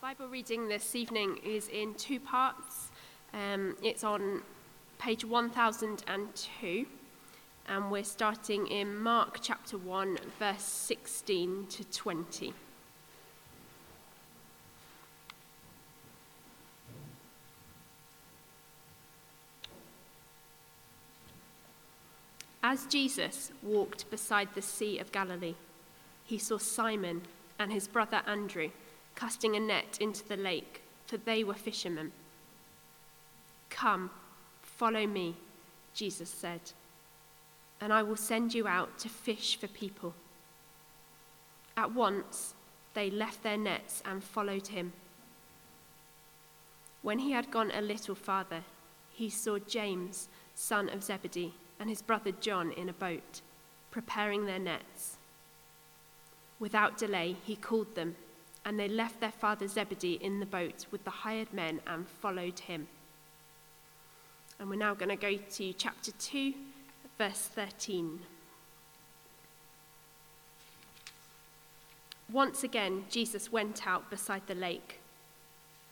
Bible reading this evening is in two parts. Um, it's on page 1002, and we're starting in Mark chapter 1, verse 16 to 20. As Jesus walked beside the Sea of Galilee, he saw Simon and his brother Andrew casting a net into the lake, for they were fishermen. Come, follow me, Jesus said, and I will send you out to fish for people. At once they left their nets and followed him. When he had gone a little farther, he saw James, son of Zebedee, and his brother John in a boat, preparing their nets. Without delay, he called them and they left their father Zebedee in the boat with the hired men and followed him. And we're now going to go to chapter 2, verse 13. Once again, Jesus went out beside the lake.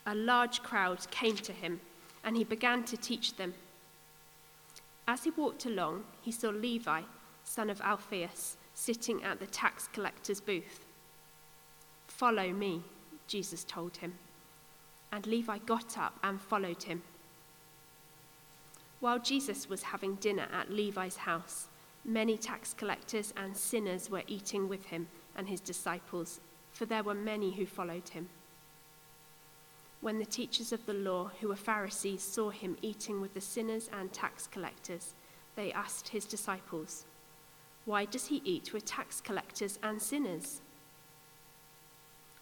A large crowd came to him, and he began to teach them. As he walked along, he saw Levi, son of Alphaeus, sitting at the tax collector's booth. Follow me, Jesus told him. And Levi got up and followed him. While Jesus was having dinner at Levi's house, many tax collectors and sinners were eating with him and his disciples, for there were many who followed him. When the teachers of the law, who were Pharisees, saw him eating with the sinners and tax collectors, they asked his disciples, Why does he eat with tax collectors and sinners?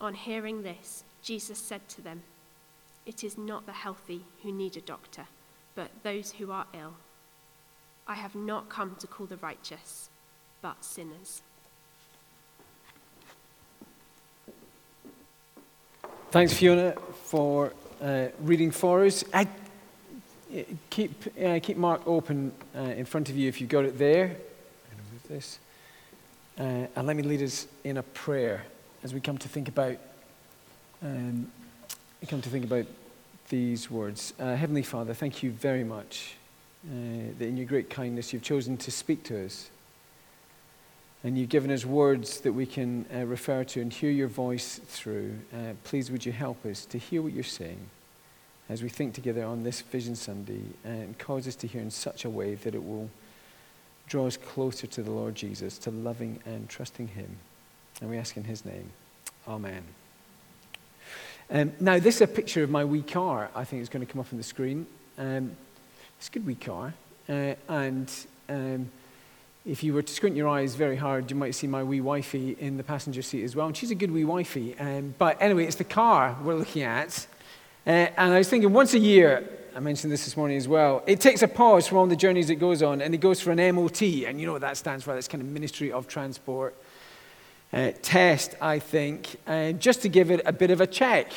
On hearing this, Jesus said to them, It is not the healthy who need a doctor, but those who are ill. I have not come to call the righteous, but sinners. Thanks, Fiona, for uh, reading for us. I, keep, uh, keep Mark open uh, in front of you if you've got it there. I'm going to move this. Uh, and let me lead us in a prayer as we come to think about um, come to think about these words. Uh, Heavenly Father, thank you very much uh, that in your great kindness you've chosen to speak to us. And you've given us words that we can uh, refer to and hear your voice through. Uh, please, would you help us to hear what you're saying as we think together on this Vision Sunday and cause us to hear in such a way that it will draw us closer to the Lord Jesus, to loving and trusting him. And we ask in his name. Amen. Um, now, this is a picture of my wee car. I think it's going to come up on the screen. Um, it's a good wee car. Uh, and um, if you were to squint your eyes very hard, you might see my wee wifey in the passenger seat as well. And she's a good wee wifey. Um, but anyway, it's the car we're looking at. Uh, and I was thinking once a year, I mentioned this this morning as well, it takes a pause from all the journeys it goes on and it goes for an MOT. And you know what that stands for? That's kind of Ministry of Transport uh, test, I think, uh, just to give it a bit of a check.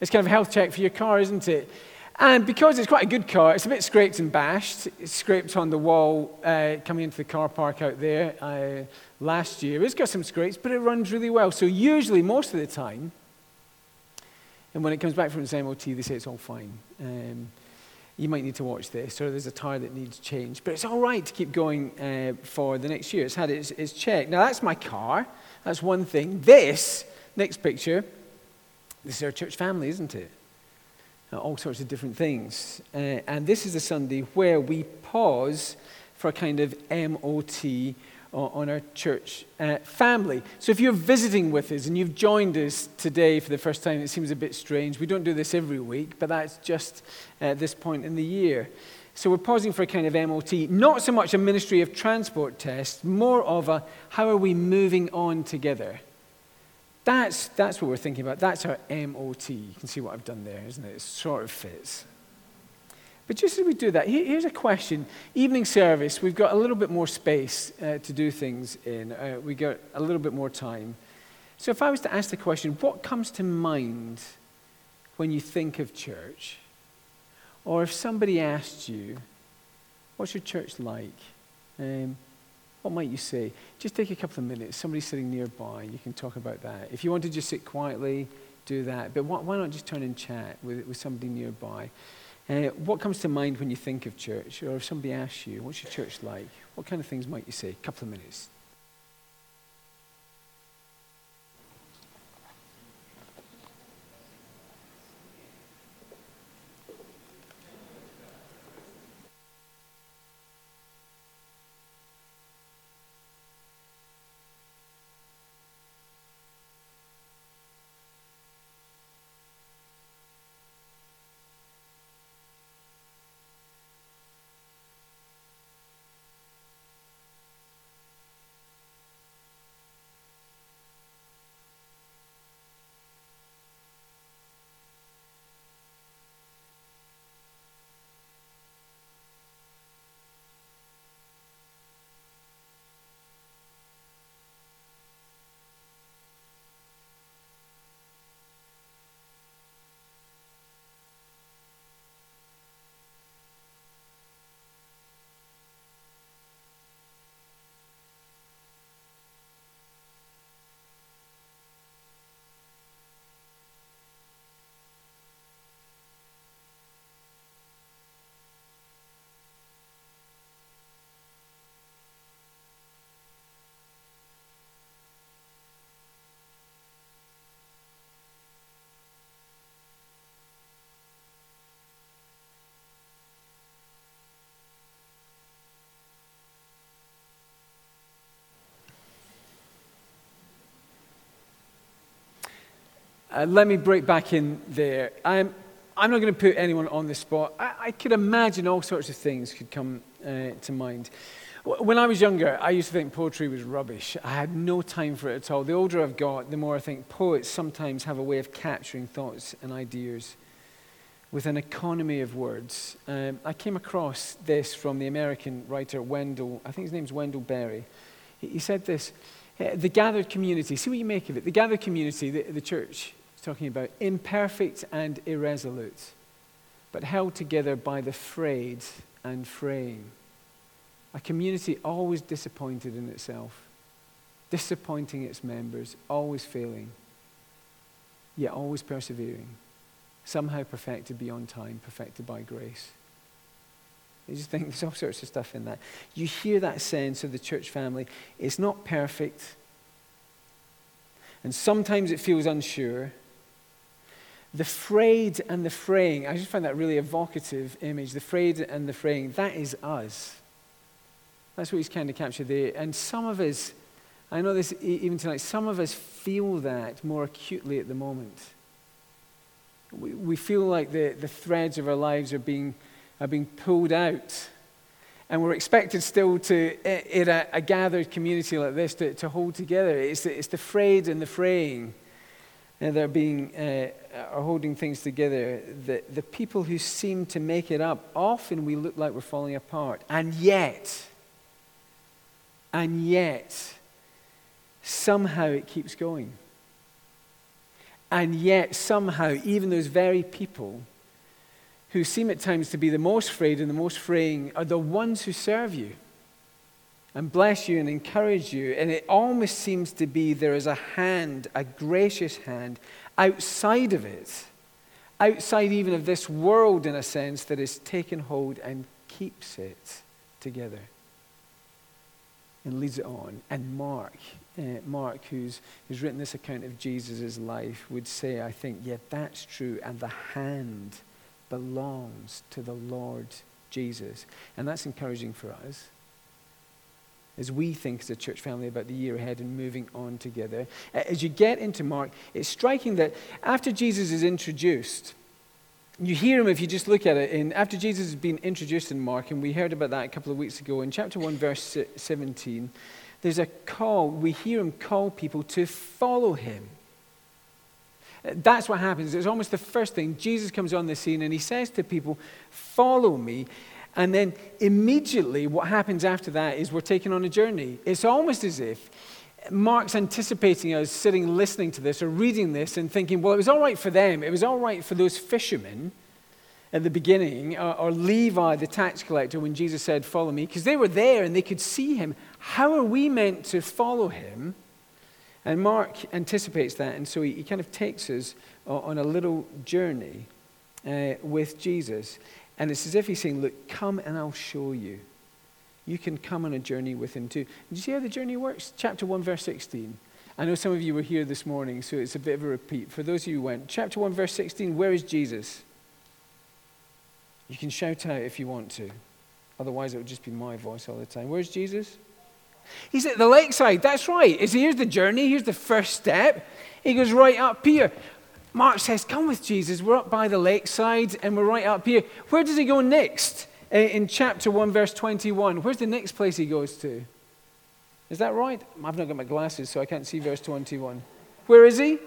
It's kind of a health check for your car, isn't it? And because it's quite a good car, it's a bit scraped and bashed. It's scraped on the wall uh, coming into the car park out there uh, last year. It's got some scrapes, but it runs really well. So, usually, most of the time, and when it comes back from its MOT, they say it's all fine. Um, you might need to watch this, or there's a tire that needs change. But it's all right to keep going uh, for the next year. It's had its, its check. Now, that's my car. That's one thing. This, next picture, this is our church family, isn't it? Uh, all sorts of different things. Uh, and this is a Sunday where we pause for a kind of MOT on our church uh, family. So if you're visiting with us and you've joined us today for the first time, it seems a bit strange. We don't do this every week, but that's just at this point in the year. So we're pausing for a kind of MOT, not so much a Ministry of Transport test, more of a how are we moving on together? That's, that's what we're thinking about. That's our MOT. You can see what I've done there, isn't it? It sort of fits. But just as we do that, here's a question. Evening service, we've got a little bit more space uh, to do things in. Uh, we got a little bit more time. So if I was to ask the question, what comes to mind when you think of church? Or if somebody asked you, What's your church like? Um, what might you say? Just take a couple of minutes. Somebody sitting nearby, you can talk about that. If you want to just sit quietly, do that. But why, why not just turn and chat with, with somebody nearby? Uh, what comes to mind when you think of church? Or if somebody asks you, what's your church like? What kind of things might you say? A couple of minutes. Uh, let me break back in there. I'm, I'm not going to put anyone on the spot. I, I could imagine all sorts of things could come uh, to mind. When I was younger, I used to think poetry was rubbish. I had no time for it at all. The older I've got, the more I think poets sometimes have a way of capturing thoughts and ideas with an economy of words. Um, I came across this from the American writer Wendell, I think his name's Wendell Berry. He, he said this The gathered community, see what you make of it. The gathered community, the, the church, He's talking about imperfect and irresolute, but held together by the frayed and fraying. A community always disappointed in itself, disappointing its members, always failing, yet always persevering, somehow perfected beyond time, perfected by grace. You just think there's all sorts of stuff in that. You hear that sense of the church family. It's not perfect. And sometimes it feels unsure. The frayed and the fraying, I just find that really evocative image. The frayed and the fraying, that is us. That's what he's kind of captured there. And some of us, I know this even tonight, some of us feel that more acutely at the moment. We, we feel like the, the threads of our lives are being, are being pulled out. And we're expected still to, in a, a gathered community like this, to, to hold together. It's the, it's the frayed and the fraying and they're being, uh, are holding things together. The, the people who seem to make it up, often we look like we're falling apart. And yet, and yet, somehow it keeps going. And yet, somehow, even those very people who seem at times to be the most frayed and the most fraying are the ones who serve you and bless you and encourage you. And it almost seems to be there is a hand, a gracious hand, outside of it, outside even of this world in a sense, that is taken hold and keeps it together and leads it on. And Mark, uh, Mark, who's, who's written this account of Jesus' life, would say, I think, yeah, that's true. And the hand belongs to the Lord Jesus. And that's encouraging for us as we think as a church family about the year ahead and moving on together. As you get into Mark, it's striking that after Jesus is introduced, you hear him if you just look at it. In, after Jesus has been introduced in Mark, and we heard about that a couple of weeks ago in chapter 1, verse 17, there's a call. We hear him call people to follow him. That's what happens. It's almost the first thing. Jesus comes on the scene and he says to people, Follow me. And then immediately, what happens after that is we're taken on a journey. It's almost as if Mark's anticipating us sitting listening to this or reading this and thinking, well, it was all right for them. It was all right for those fishermen at the beginning, or, or Levi, the tax collector, when Jesus said, Follow me, because they were there and they could see him. How are we meant to follow him? And Mark anticipates that, and so he, he kind of takes us on a little journey uh, with Jesus. And it's as if he's saying, Look, come and I'll show you. You can come on a journey with him too. Do you see how the journey works? Chapter 1, verse 16. I know some of you were here this morning, so it's a bit of a repeat. For those of you who went, chapter 1, verse 16, where is Jesus? You can shout out if you want to. Otherwise, it would just be my voice all the time. Where's Jesus? He's at the lakeside. That's right. Here's the journey. Here's the first step. He goes right up here. Mark says, "Come with Jesus. We're up by the lakeside, and we're right up here." Where does he go next? Uh, in chapter one, verse twenty-one. Where's the next place he goes to? Is that right? I've not got my glasses, so I can't see verse twenty-one. Where is he?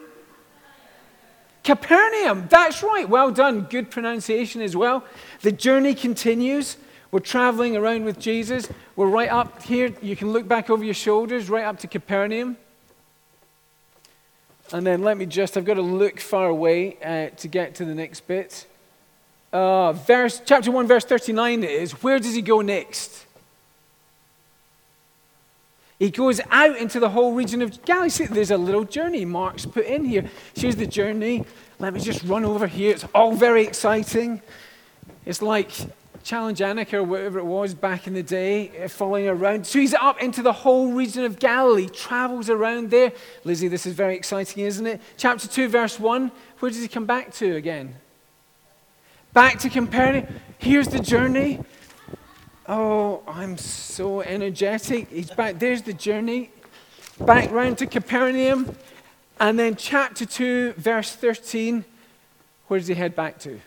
Capernaum. That's right. Well done. Good pronunciation as well. The journey continues. We're traveling around with Jesus. We're right up here. You can look back over your shoulders, right up to Capernaum. And then let me just, I've got to look far away uh, to get to the next bit. Uh, verse, chapter 1, verse 39 is where does he go next? He goes out into the whole region of Galilee. See, there's a little journey Mark's put in here. Here's the journey. Let me just run over here. It's all very exciting. It's like Challenge Anneka or whatever it was back in the day, uh, following around. So he's up into the whole region of Galilee, travels around there. Lizzie, this is very exciting, isn't it? Chapter 2, verse 1, where does he come back to again? Back to Capernaum. Here's the journey. Oh, I'm so energetic. He's back. There's the journey. Back round to Capernaum. And then chapter 2, verse 13, where does he head back to?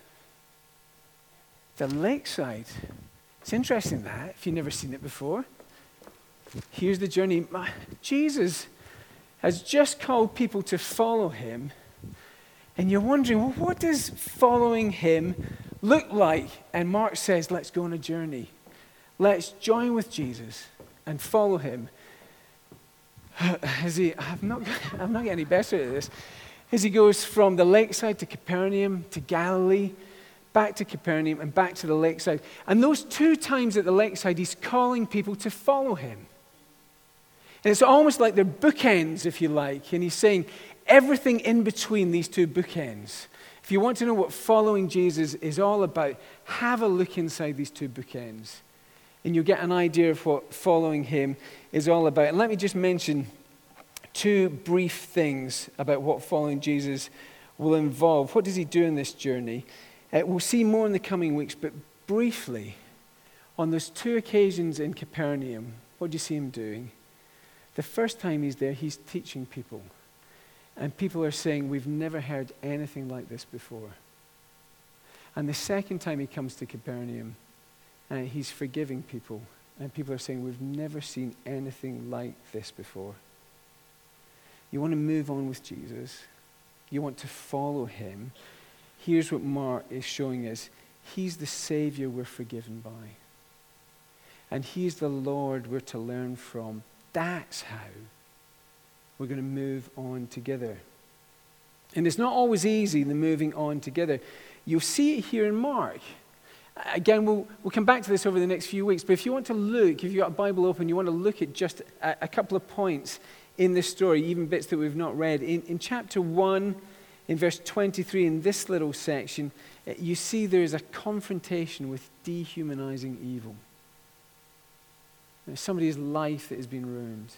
The lakeside. It's interesting that, if you've never seen it before. Here's the journey. Jesus has just called people to follow him. And you're wondering, well, what does following him look like? And Mark says, let's go on a journey. Let's join with Jesus and follow him. As he, I'm not, I'm not getting any better at this. As he goes from the lakeside to Capernaum to Galilee, back to Capernaum and back to the lakeside. And those two times at the lakeside, he's calling people to follow him. And it's almost like they're bookends, if you like. And he's saying everything in between these two bookends. If you want to know what following Jesus is all about, have a look inside these two bookends. And you'll get an idea of what following him is all about. And let me just mention two brief things about what following Jesus will involve. What does he do in this journey? Uh, we'll see more in the coming weeks, but briefly, on those two occasions in Capernaum, what do you see him doing? The first time he's there, he's teaching people. And people are saying, We've never heard anything like this before. And the second time he comes to Capernaum, uh, he's forgiving people. And people are saying, We've never seen anything like this before. You want to move on with Jesus, you want to follow him here's what Mark is showing us He's the Savior we're forgiven by. And He's the Lord we're to learn from. That's how we're going to move on together. And it's not always easy, the moving on together. You'll see it here in Mark. Again, we'll, we'll come back to this over the next few weeks, but if you want to look, if you've got a Bible open, you want to look at just a, a couple of points in this story, even bits that we've not read. In, in chapter 1, in verse 23, in this little section, eh, you see there is a confrontation with dehumanizing evil. There's somebody's life that has been ruined.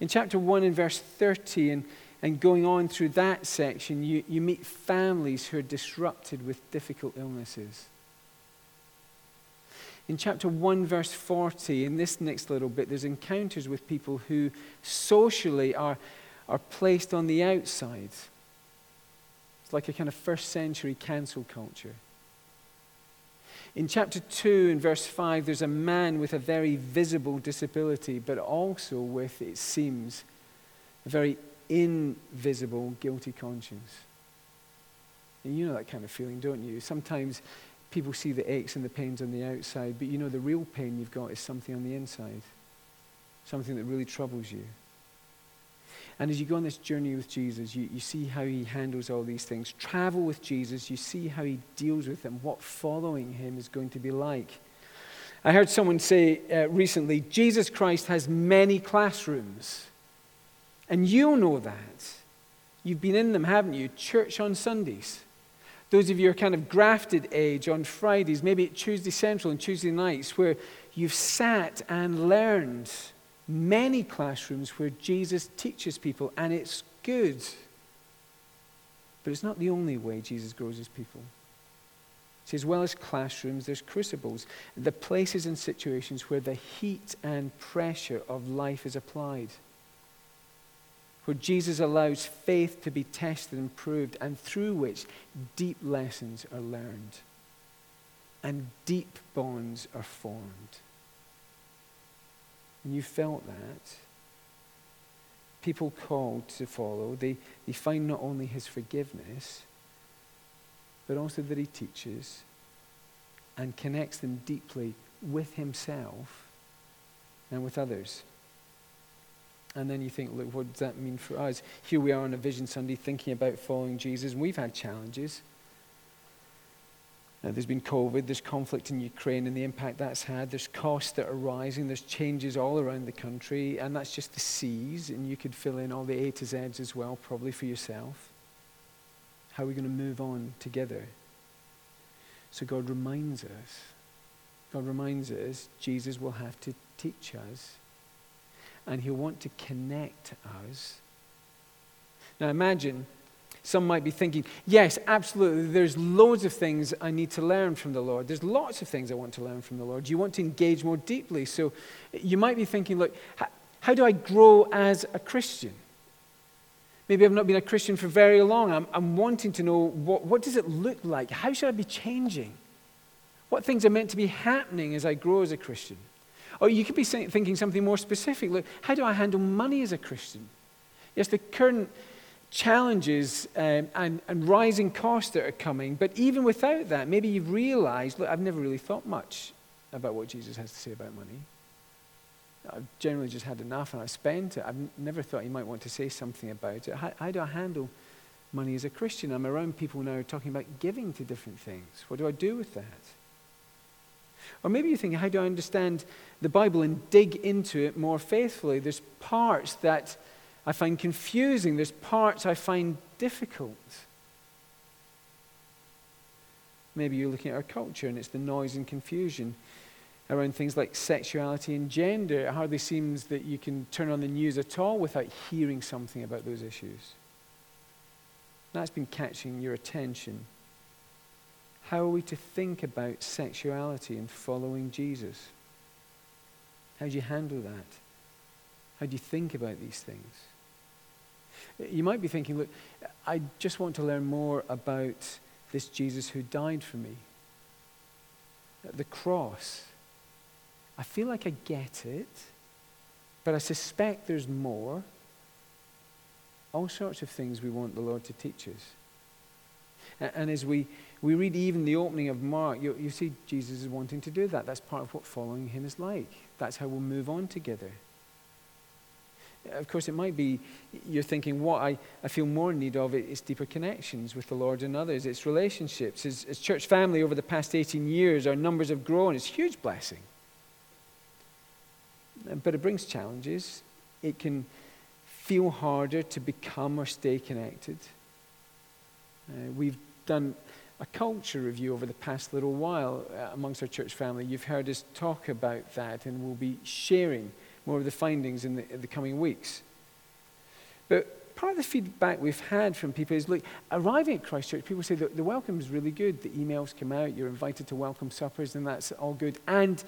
In chapter 1, in verse 30, and, and going on through that section, you, you meet families who are disrupted with difficult illnesses. In chapter 1, verse 40, in this next little bit, there's encounters with people who socially are, are placed on the outside. It's like a kind of first century cancel culture. In chapter 2, in verse 5, there's a man with a very visible disability, but also with, it seems, a very invisible guilty conscience. And you know that kind of feeling, don't you? Sometimes people see the aches and the pains on the outside, but you know the real pain you've got is something on the inside, something that really troubles you. And as you go on this journey with Jesus, you, you see how he handles all these things. Travel with Jesus, you see how he deals with them, what following him is going to be like. I heard someone say uh, recently Jesus Christ has many classrooms. And you'll know that. You've been in them, haven't you? Church on Sundays. Those of you who are kind of grafted age on Fridays, maybe at Tuesday Central and Tuesday nights, where you've sat and learned many classrooms where Jesus teaches people, and it's good. But it's not the only way Jesus grows his people. See, as well as classrooms, there's crucibles, the places and situations where the heat and pressure of life is applied where Jesus allows faith to be tested and proved, and through which deep lessons are learned and deep bonds are formed. And you felt that. People called to follow, they, they find not only his forgiveness, but also that he teaches and connects them deeply with himself and with others. And then you think, look, what does that mean for us? Here we are on a Vision Sunday thinking about following Jesus, and we've had challenges. Uh, there's been COVID, there's conflict in Ukraine and the impact that's had, there's costs that are rising, there's changes all around the country, and that's just the C's, and you could fill in all the A to Z's as well, probably for yourself. How are we going to move on together? So God reminds us, God reminds us, Jesus will have to teach us and he'll want to connect us. Now imagine some might be thinking, yes, absolutely, there's loads of things I need to learn from the Lord. There's lots of things I want to learn from the Lord. You want to engage more deeply. So you might be thinking, look, how do I grow as a Christian? Maybe I've not been a Christian for very long. I'm, I'm wanting to know what, what does it look like? How should I be changing? What things are meant to be happening as I grow as a Christian? Or you could be thinking something more specific. Look, how do I handle money as a Christian? Yes, the current challenges um, and, and rising costs that are coming, but even without that, maybe you've realized, look, I've never really thought much about what Jesus has to say about money. I've generally just had enough and I've spent it. I've never thought he might want to say something about it. How, how do I handle money as a Christian? I'm around people now talking about giving to different things. What do I do with that? Or maybe you're thinking, how do I understand the Bible and dig into it more faithfully? There's parts that I find confusing, there's parts I find difficult. Maybe you're looking at our culture and it's the noise and confusion around things like sexuality and gender. It hardly seems that you can turn on the news at all without hearing something about those issues. That's been catching your attention. How are we to think about sexuality and following Jesus? How do you handle that? How do you think about these things? You might be thinking, look, I just want to learn more about this Jesus who died for me. The cross. I feel like I get it, but I suspect there's more. All sorts of things we want the Lord to teach us. And as we we read even the opening of Mark, you, you see Jesus is wanting to do that. That's part of what following him is like. That's how we'll move on together. Of course, it might be you're thinking, what I, I feel more in need of is deeper connections with the Lord and others. It's relationships. As, as church family over the past 18 years, our numbers have grown. It's a huge blessing. But it brings challenges. It can feel harder to become or stay connected. Uh, we've done a culture review over the past little while uh, amongst our church family. You've heard us talk about that, and we'll be sharing more of the findings in the, in the coming weeks. But part of the feedback we've had from people is look, arriving at Christ Church, people say that the welcome is really good. The emails come out, you're invited to welcome suppers, and that's all good. And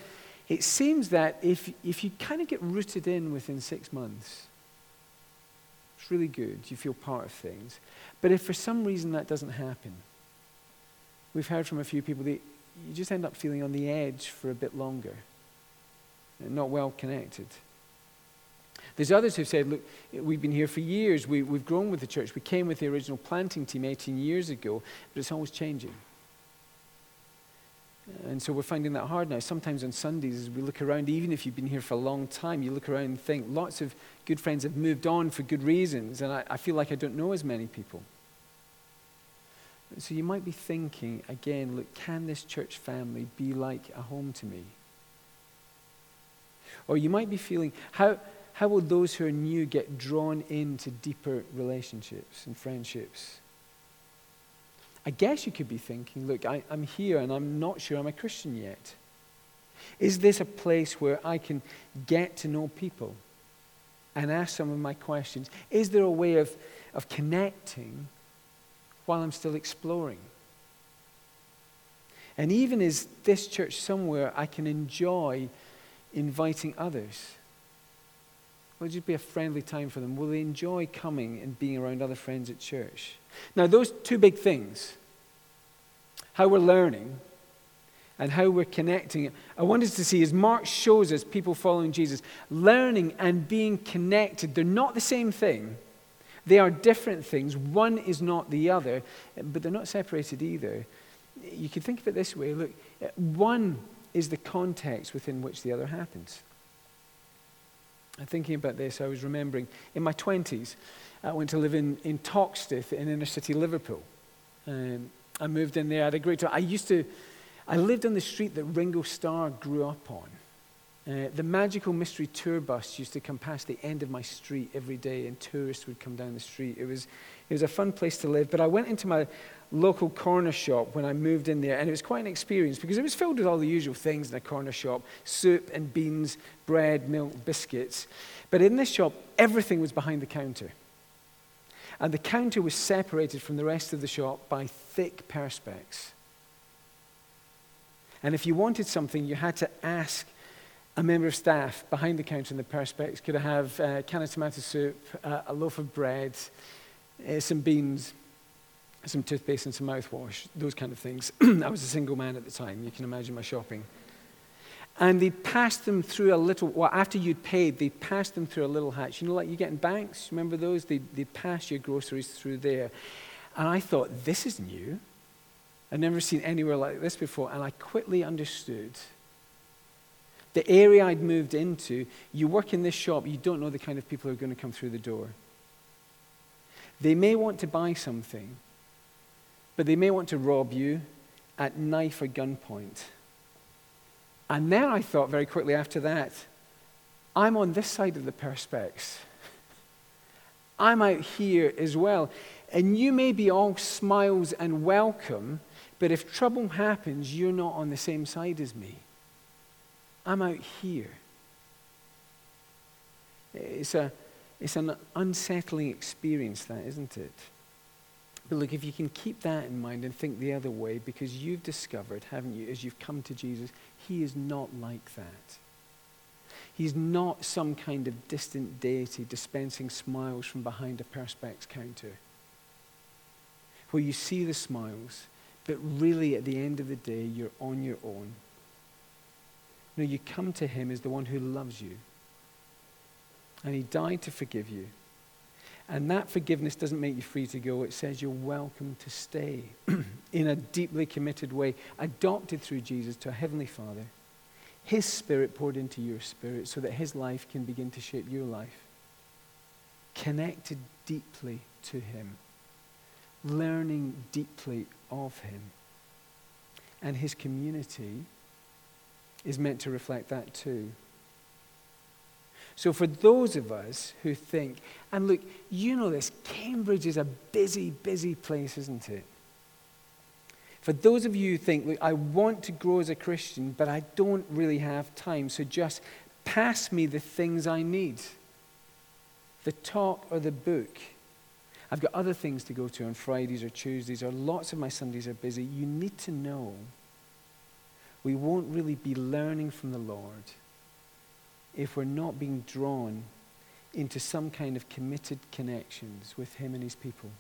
it seems that if, if you kind of get rooted in within six months, it's really good. You feel part of things. But if for some reason that doesn't happen, we've heard from a few people that you just end up feeling on the edge for a bit longer, not well connected. There's others who've said, look, we've been here for years, we, we've grown with the church. We came with the original planting team 18 years ago, but it's always changing. And so we're finding that hard now. Sometimes on Sundays, as we look around, even if you've been here for a long time, you look around and think lots of good friends have moved on for good reasons, and I, I feel like I don't know as many people. So you might be thinking again, look, can this church family be like a home to me? Or you might be feeling, how, How will those who are new get drawn into deeper relationships and friendships? I guess you could be thinking, look, I, am here and I'm not sure I'm a Christian yet. Is this a place where I can get to know people and ask some of my questions? Is there a way of, of connecting while I'm still exploring? And even is this church somewhere I can enjoy inviting others? Will it just be a friendly time for them? Will they enjoy coming and being around other friends at church? Now, those two big things how we're learning and how we're connecting. I want us to see, as Mark shows us, people following Jesus, learning and being connected, they're not the same thing. They are different things. One is not the other, but they're not separated either. You could think of it this way look, one is the context within which the other happens. Thinking about this, I was remembering in my 20s, I went to live in, in Toxteth in inner city Liverpool. Um, I moved in there. I had a great time. I used to, I lived on the street that Ringo Starr grew up on. Uh, the magical mystery tour bus used to come past the end of my street every day, and tourists would come down the street. It was, it was a fun place to live. But I went into my local corner shop when I moved in there, and it was quite an experience because it was filled with all the usual things in a corner shop soup and beans, bread, milk, biscuits. But in this shop, everything was behind the counter. And the counter was separated from the rest of the shop by thick perspex. And if you wanted something, you had to ask a member of staff behind the counter in the perspex could have a can of tomato soup, uh, a loaf of bread, uh, some beans, some toothpaste, and some mouthwash, those kind of things. I was a single man at the time. You can imagine my shopping. And they passed them through a little, well, after you'd paid, they passed them through a little hatch. You know, like you get in banks, remember those? They, they pass your groceries through there. And I thought, this is new. I'd never seen anywhere like this before. And I quickly understood the area I'd moved into, you work in this shop, you don't know the kind of people who are going to come through the door. They may want to buy something, but they may want to rob you at knife or gunpoint. And then I thought very quickly after that, I'm on this side of the perspex. I'm out here as well. And you may be all smiles and welcome, but if trouble happens, you're not on the same side as me. I'm out here. It's, a, it's an unsettling experience, that, isn't it? But look, if you can keep that in mind and think the other way, because you've discovered, haven't you, as you've come to Jesus, he is not like that. He's not some kind of distant deity dispensing smiles from behind a perspex counter. Where you see the smiles, but really at the end of the day, you're on your own. No, you come to him as the one who loves you. And he died to forgive you. And that forgiveness doesn't make you free to go. It says you're welcome to stay in a deeply committed way, adopted through Jesus to a heavenly Father. His spirit poured into your spirit so that his life can begin to shape your life. Connected deeply to him, learning deeply of him. And his community is meant to reflect that too. So, for those of us who think, and look, you know this, Cambridge is a busy, busy place, isn't it? For those of you who think, look, I want to grow as a Christian, but I don't really have time, so just pass me the things I need the talk or the book. I've got other things to go to on Fridays or Tuesdays, or lots of my Sundays are busy. You need to know we won't really be learning from the Lord if we're not being drawn into some kind of committed connections with Him and His people.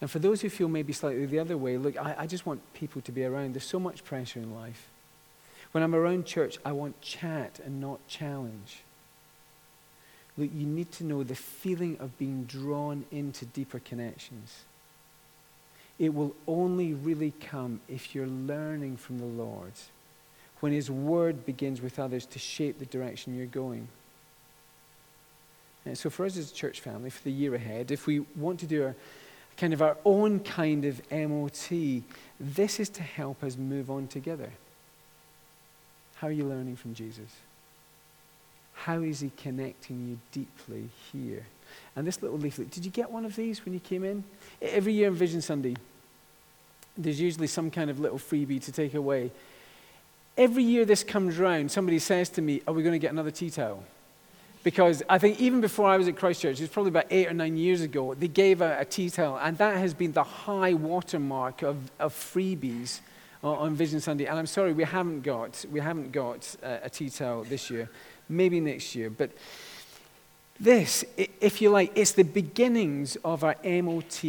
And for those who feel maybe slightly the other way, look, I, I, just want people to be around. There's so much pressure in life. When I'm around church, I want chat and not challenge. Look, you need to know the feeling of being drawn into deeper connections. It will only really come if you're learning from the Lord, when His Word begins with others to shape the direction you're going. And so, for us as a church family, for the year ahead, if we want to do our kind of our own kind of MOT, this is to help us move on together. How are you learning from Jesus? How is he connecting you deeply here? And this little leaflet, did you get one of these when you came in? Every year on Vision Sunday, there's usually some kind of little freebie to take away. Every year this comes round, somebody says to me, Are we going to get another tea towel? Because I think even before I was at Christ Church, it was probably about eight or nine years ago, they gave out a tea towel, and that has been the high watermark of, of freebies on, on Vision Sunday. And I'm sorry, we haven't got, we haven't got uh, a tea towel this year. Maybe next year. But this, if you like, it's the beginnings of our MOT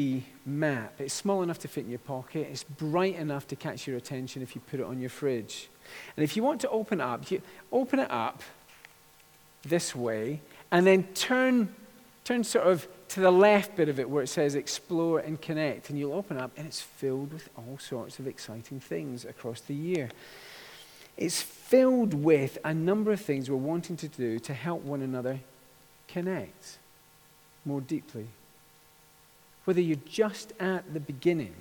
map. It's small enough to fit in your pocket. It's bright enough to catch your attention if you put it on your fridge. And if you want to open it up, you open it up this way and then turn, turn sort of to the left bit of it where it says explore and connect. And you'll open up and it's filled with all sorts of exciting things across the year. It's filled with a number of things we're wanting to do to help one another connect more deeply. Whether you're just at the beginning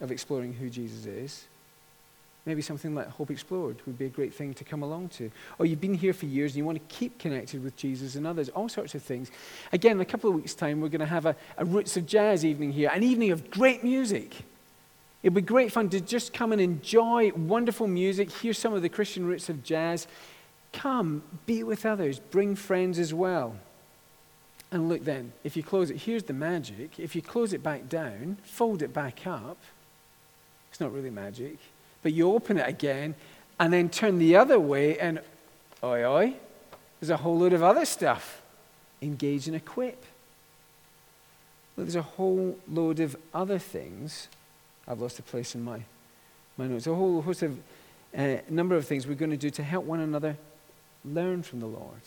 of exploring who Jesus is, maybe something like Hope Explored would be a great thing to come along to. Or you've been here for years and you want to keep connected with Jesus and others, all sorts of things. Again, in a couple of weeks' time, we're going to have a, a Roots of Jazz evening here, an evening of great music. It'd be great fun to just come and enjoy wonderful music, hear some of the Christian roots of jazz. Come, be with others, bring friends as well. And look then, if you close it, here's the magic. If you close it back down, fold it back up, it's not really magic, but you open it again and then turn the other way, and oi, oi, there's a whole load of other stuff. Engage and equip. Look, there's a whole load of other things. I've lost a place in my, my notes. A whole host of uh, number of things we're going to do to help one another learn from the Lord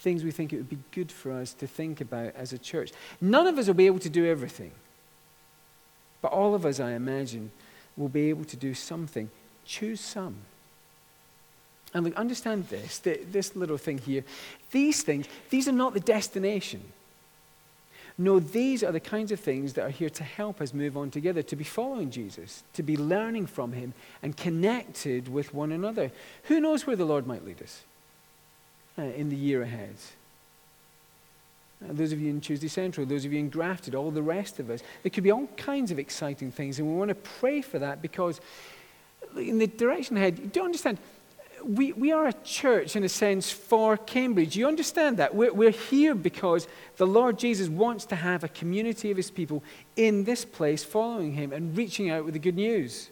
things we think it would be good for us to think about as a church. None of us will be able to do everything. But all of us, I imagine, will be able to do something. Choose some. And look, understand this, this little thing here. These things, these are not the destination. No, these are the kinds of things that are here to help us move on together, to be following Jesus, to be learning from him, and connected with one another. Who knows where the Lord might lead us? Uh, in the year ahead. Uh, those of you in Tuesday Central, those of you in Grafted, all the rest of us. There could be all kinds of exciting things, and we want to pray for that because, in the direction ahead, you do you understand? We, we are a church, in a sense, for Cambridge. You understand that? We're, we're here because the Lord Jesus wants to have a community of his people in this place following him and reaching out with the good news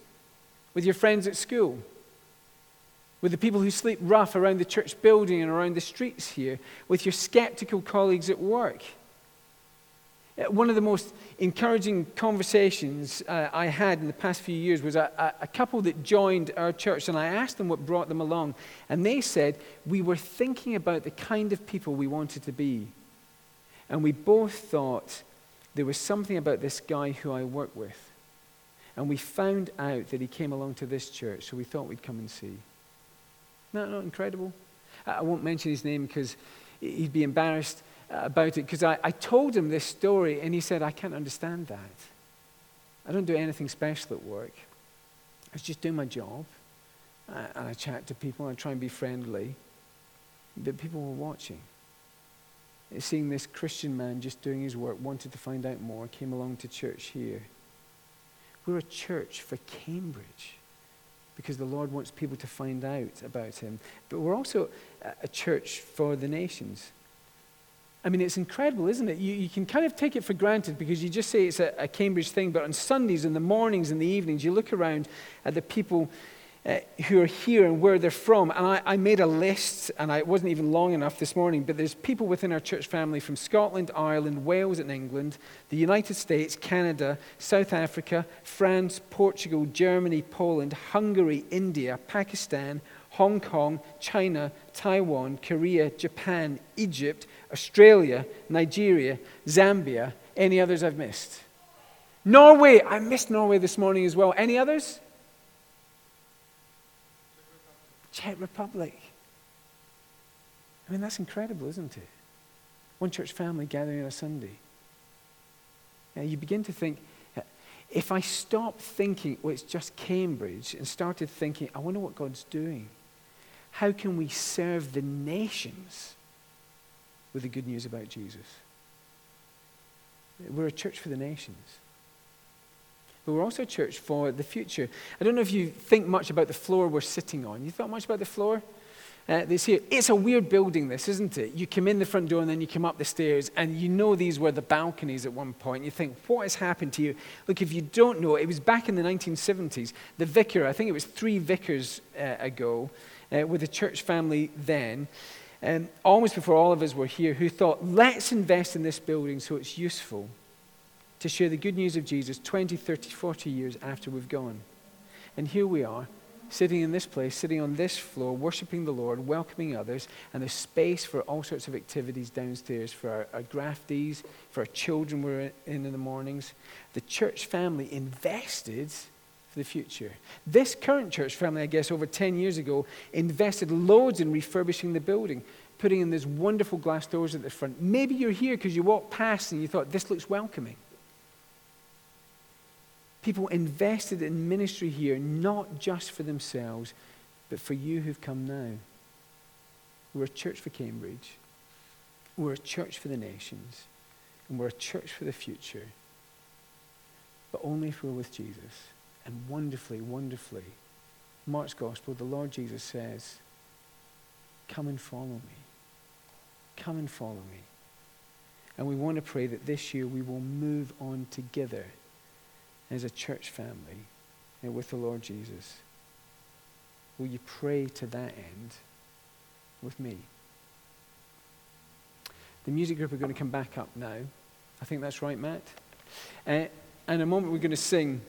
with your friends at school with the people who sleep rough around the church building and around the streets here, with your skeptical colleagues at work. Uh, one of the most encouraging conversations uh, I had in the past few years was a, a, couple that joined our church, and I asked them what brought them along. And they said, We were thinking about the kind of people we wanted to be. And we both thought there was something about this guy who I work with. And we found out that he came along to this church, so we thought we'd come and see. No, not incredible. I won't mention his name because he'd be embarrassed uh, about it because I, I told him this story and he said, I can't understand that. I don't do anything special at work. I just doing my job uh, and I chat to people and I try and be friendly. But people were watching. Seeing this Christian man just doing his work, wanted to find out more, came along to church here. We're a church for Cambridge because the Lord wants people to find out about him. But we're also a church for the nations. I mean, it's incredible, isn't it? You, you can kind of take it for granted because you just say it's a, a Cambridge thing, but on Sundays, in the mornings, and the evenings, you look around at the people uh, who are here and where they're from. And I, I made a list, and I, it wasn't even long enough this morning, but there's people within our church family from Scotland, Ireland, Wales, and England, the United States, Canada, South Africa, France, Portugal, Germany, Poland, Hungary, India, Pakistan, Hong Kong, China, Taiwan, Korea, Japan, Egypt, Australia, Nigeria, Zambia. Any others I've missed? Norway. I missed Norway this morning as well. Any others? Czech Republic. I mean, that's incredible, isn't it? One church family gathering on a Sunday. Now, you begin to think, if I stop thinking, well, it's just Cambridge, and started thinking, I wonder what God's doing. How can we serve the nations with the good news about Jesus? We're a church for the nations. But we're also a church for the future. I don't know if you think much about the floor we're sitting on. You thought much about the floor? Uh, this here, it's a weird building, this, isn't it? You come in the front door and then you come up the stairs, and you know these were the balconies at one point. You think, what has happened to you? Look, if you don't know, it was back in the 1970s. The vicar, I think it was three vicars uh, ago, uh, with a church family then, um, almost before all of us were here, who thought, let's invest in this building so it's useful to share the good news of Jesus 20, 30, 40 years after we've gone. And here we are, sitting in this place, sitting on this floor, worshiping the Lord, welcoming others, and there's space for all sorts of activities downstairs for our, our graftees, for our children we're in in the mornings. The church family invested for the future. This current church family, I guess, over 10 years ago, invested loads in refurbishing the building, putting in these wonderful glass doors at the front. Maybe you're here because you walked past and you thought, this looks welcoming. People invested in ministry here, not just for themselves, but for you who've come now. We're a church for Cambridge. We're a church for the nations. And we're a church for the future. But only if we're with Jesus. And wonderfully, wonderfully, Mark's Gospel, the Lord Jesus says, Come and follow me. Come and follow me. And we want to pray that this year we will move on together as a church family and with the Lord Jesus. Will you pray to that end with me? The music group are going to come back up now. I think that's right, Matt. Uh, and in a moment, we're going to sing.